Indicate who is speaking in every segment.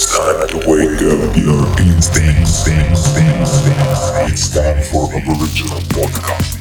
Speaker 1: It's time to wake up your instincts. It's time for a Aboriginal Podcast.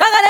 Speaker 2: Pagare